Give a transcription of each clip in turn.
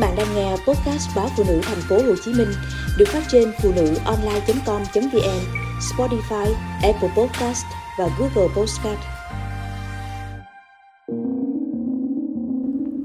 bạn đang nghe podcast báo phụ nữ thành phố Hồ Chí Minh được phát trên phụ nữ online.com.vn, Spotify, Apple Podcast và Google Podcast.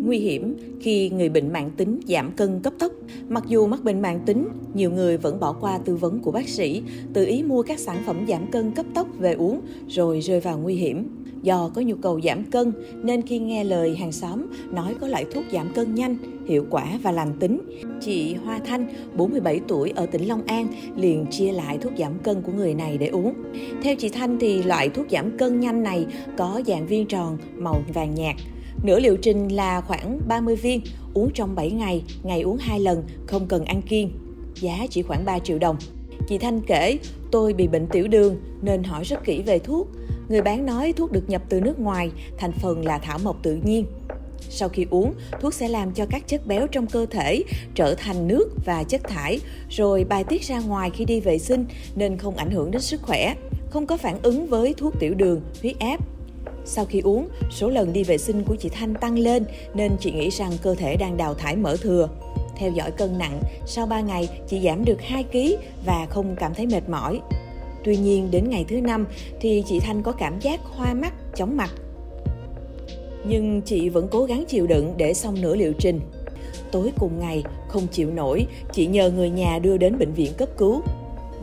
Nguy hiểm khi người bệnh mạng tính giảm cân cấp tốc. Mặc dù mắc bệnh mạng tính, nhiều người vẫn bỏ qua tư vấn của bác sĩ, tự ý mua các sản phẩm giảm cân cấp tốc về uống rồi rơi vào nguy hiểm. Do có nhu cầu giảm cân nên khi nghe lời hàng xóm nói có loại thuốc giảm cân nhanh, hiệu quả và lành tính, chị Hoa Thanh, 47 tuổi ở tỉnh Long An liền chia lại thuốc giảm cân của người này để uống. Theo chị Thanh thì loại thuốc giảm cân nhanh này có dạng viên tròn màu vàng nhạt. Nửa liệu trình là khoảng 30 viên, uống trong 7 ngày, ngày uống 2 lần, không cần ăn kiêng. Giá chỉ khoảng 3 triệu đồng. Chị Thanh kể, tôi bị bệnh tiểu đường nên hỏi rất kỹ về thuốc. Người bán nói thuốc được nhập từ nước ngoài, thành phần là thảo mộc tự nhiên. Sau khi uống, thuốc sẽ làm cho các chất béo trong cơ thể trở thành nước và chất thải, rồi bài tiết ra ngoài khi đi vệ sinh nên không ảnh hưởng đến sức khỏe, không có phản ứng với thuốc tiểu đường, huyết áp. Sau khi uống, số lần đi vệ sinh của chị Thanh tăng lên nên chị nghĩ rằng cơ thể đang đào thải mỡ thừa. Theo dõi cân nặng, sau 3 ngày chị giảm được 2 kg và không cảm thấy mệt mỏi. Tuy nhiên đến ngày thứ năm thì chị Thanh có cảm giác hoa mắt, chóng mặt. Nhưng chị vẫn cố gắng chịu đựng để xong nửa liệu trình. Tối cùng ngày, không chịu nổi, chị nhờ người nhà đưa đến bệnh viện cấp cứu.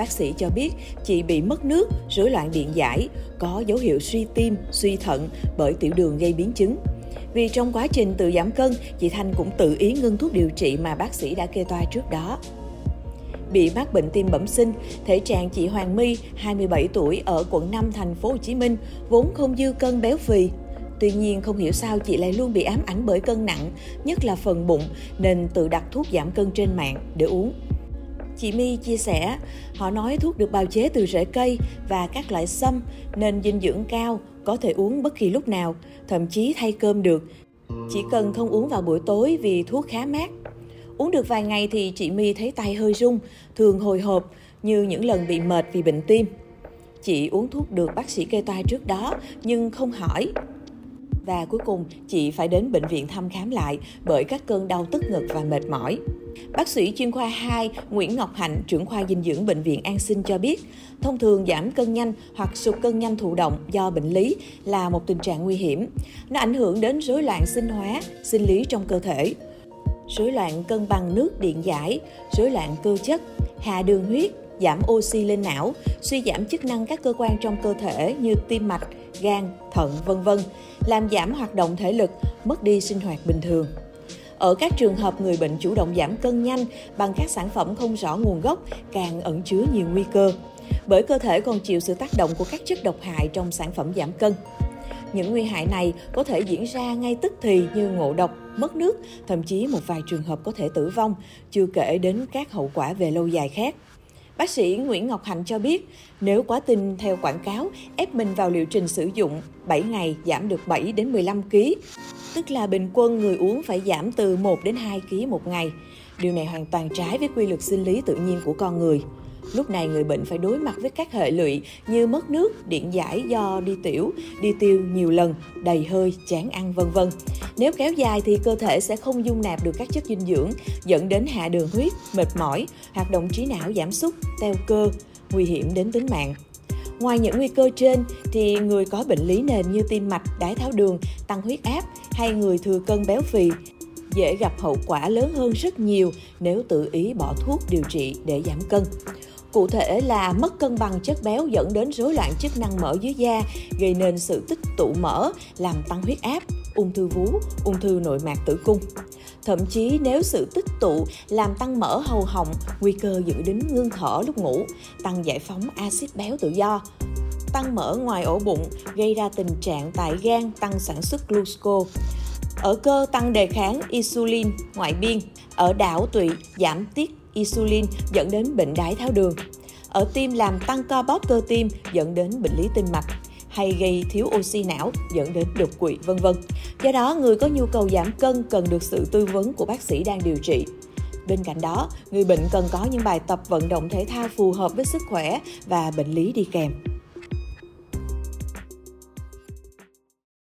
Bác sĩ cho biết chị bị mất nước, rối loạn điện giải, có dấu hiệu suy tim, suy thận bởi tiểu đường gây biến chứng. Vì trong quá trình tự giảm cân, chị Thanh cũng tự ý ngưng thuốc điều trị mà bác sĩ đã kê toa trước đó bị mắc bệnh tim bẩm sinh, thể trạng chị Hoàng My, 27 tuổi ở quận 5 thành phố Hồ Chí Minh vốn không dư cân béo phì. Tuy nhiên không hiểu sao chị lại luôn bị ám ảnh bởi cân nặng, nhất là phần bụng nên tự đặt thuốc giảm cân trên mạng để uống. Chị My chia sẻ, họ nói thuốc được bào chế từ rễ cây và các loại sâm nên dinh dưỡng cao, có thể uống bất kỳ lúc nào, thậm chí thay cơm được. Chỉ cần không uống vào buổi tối vì thuốc khá mát. Uống được vài ngày thì chị My thấy tay hơi rung, thường hồi hộp như những lần bị mệt vì bệnh tim. Chị uống thuốc được bác sĩ kê toa trước đó nhưng không hỏi. Và cuối cùng chị phải đến bệnh viện thăm khám lại bởi các cơn đau tức ngực và mệt mỏi. Bác sĩ chuyên khoa 2 Nguyễn Ngọc Hạnh, trưởng khoa dinh dưỡng bệnh viện An Sinh cho biết, thông thường giảm cân nhanh hoặc sụt cân nhanh thụ động do bệnh lý là một tình trạng nguy hiểm. Nó ảnh hưởng đến rối loạn sinh hóa, sinh lý trong cơ thể rối loạn cân bằng nước điện giải, rối loạn cơ chất, hạ đường huyết, giảm oxy lên não, suy giảm chức năng các cơ quan trong cơ thể như tim mạch, gan, thận, vân vân, làm giảm hoạt động thể lực, mất đi sinh hoạt bình thường. Ở các trường hợp người bệnh chủ động giảm cân nhanh bằng các sản phẩm không rõ nguồn gốc càng ẩn chứa nhiều nguy cơ, bởi cơ thể còn chịu sự tác động của các chất độc hại trong sản phẩm giảm cân. Những nguy hại này có thể diễn ra ngay tức thì như ngộ độc, mất nước, thậm chí một vài trường hợp có thể tử vong, chưa kể đến các hậu quả về lâu dài khác. Bác sĩ Nguyễn Ngọc Hạnh cho biết, nếu quá tin theo quảng cáo, ép mình vào liệu trình sử dụng 7 ngày giảm được 7 đến 15 kg, tức là bình quân người uống phải giảm từ 1 đến 2 kg một ngày. Điều này hoàn toàn trái với quy luật sinh lý tự nhiên của con người. Lúc này người bệnh phải đối mặt với các hệ lụy như mất nước, điện giải do đi tiểu, đi tiêu nhiều lần, đầy hơi, chán ăn vân vân. Nếu kéo dài thì cơ thể sẽ không dung nạp được các chất dinh dưỡng, dẫn đến hạ đường huyết, mệt mỏi, hoạt động trí não giảm sút, teo cơ, nguy hiểm đến tính mạng. Ngoài những nguy cơ trên thì người có bệnh lý nền như tim mạch, đái tháo đường, tăng huyết áp hay người thừa cân béo phì dễ gặp hậu quả lớn hơn rất nhiều nếu tự ý bỏ thuốc điều trị để giảm cân. Cụ thể là mất cân bằng chất béo dẫn đến rối loạn chức năng mỡ dưới da, gây nên sự tích tụ mỡ, làm tăng huyết áp, ung thư vú, ung thư nội mạc tử cung. Thậm chí nếu sự tích tụ làm tăng mỡ hầu họng, nguy cơ dẫn đến ngưng thở lúc ngủ, tăng giải phóng axit béo tự do, tăng mỡ ngoài ổ bụng gây ra tình trạng tại gan tăng sản xuất glucose. Ở cơ tăng đề kháng insulin ngoại biên, ở đảo tụy giảm tiết insulin dẫn đến bệnh đái tháo đường. Ở tim làm tăng co bóp cơ tim dẫn đến bệnh lý tim mạch hay gây thiếu oxy não dẫn đến đột quỵ vân vân. Do đó, người có nhu cầu giảm cân cần được sự tư vấn của bác sĩ đang điều trị. Bên cạnh đó, người bệnh cần có những bài tập vận động thể thao phù hợp với sức khỏe và bệnh lý đi kèm.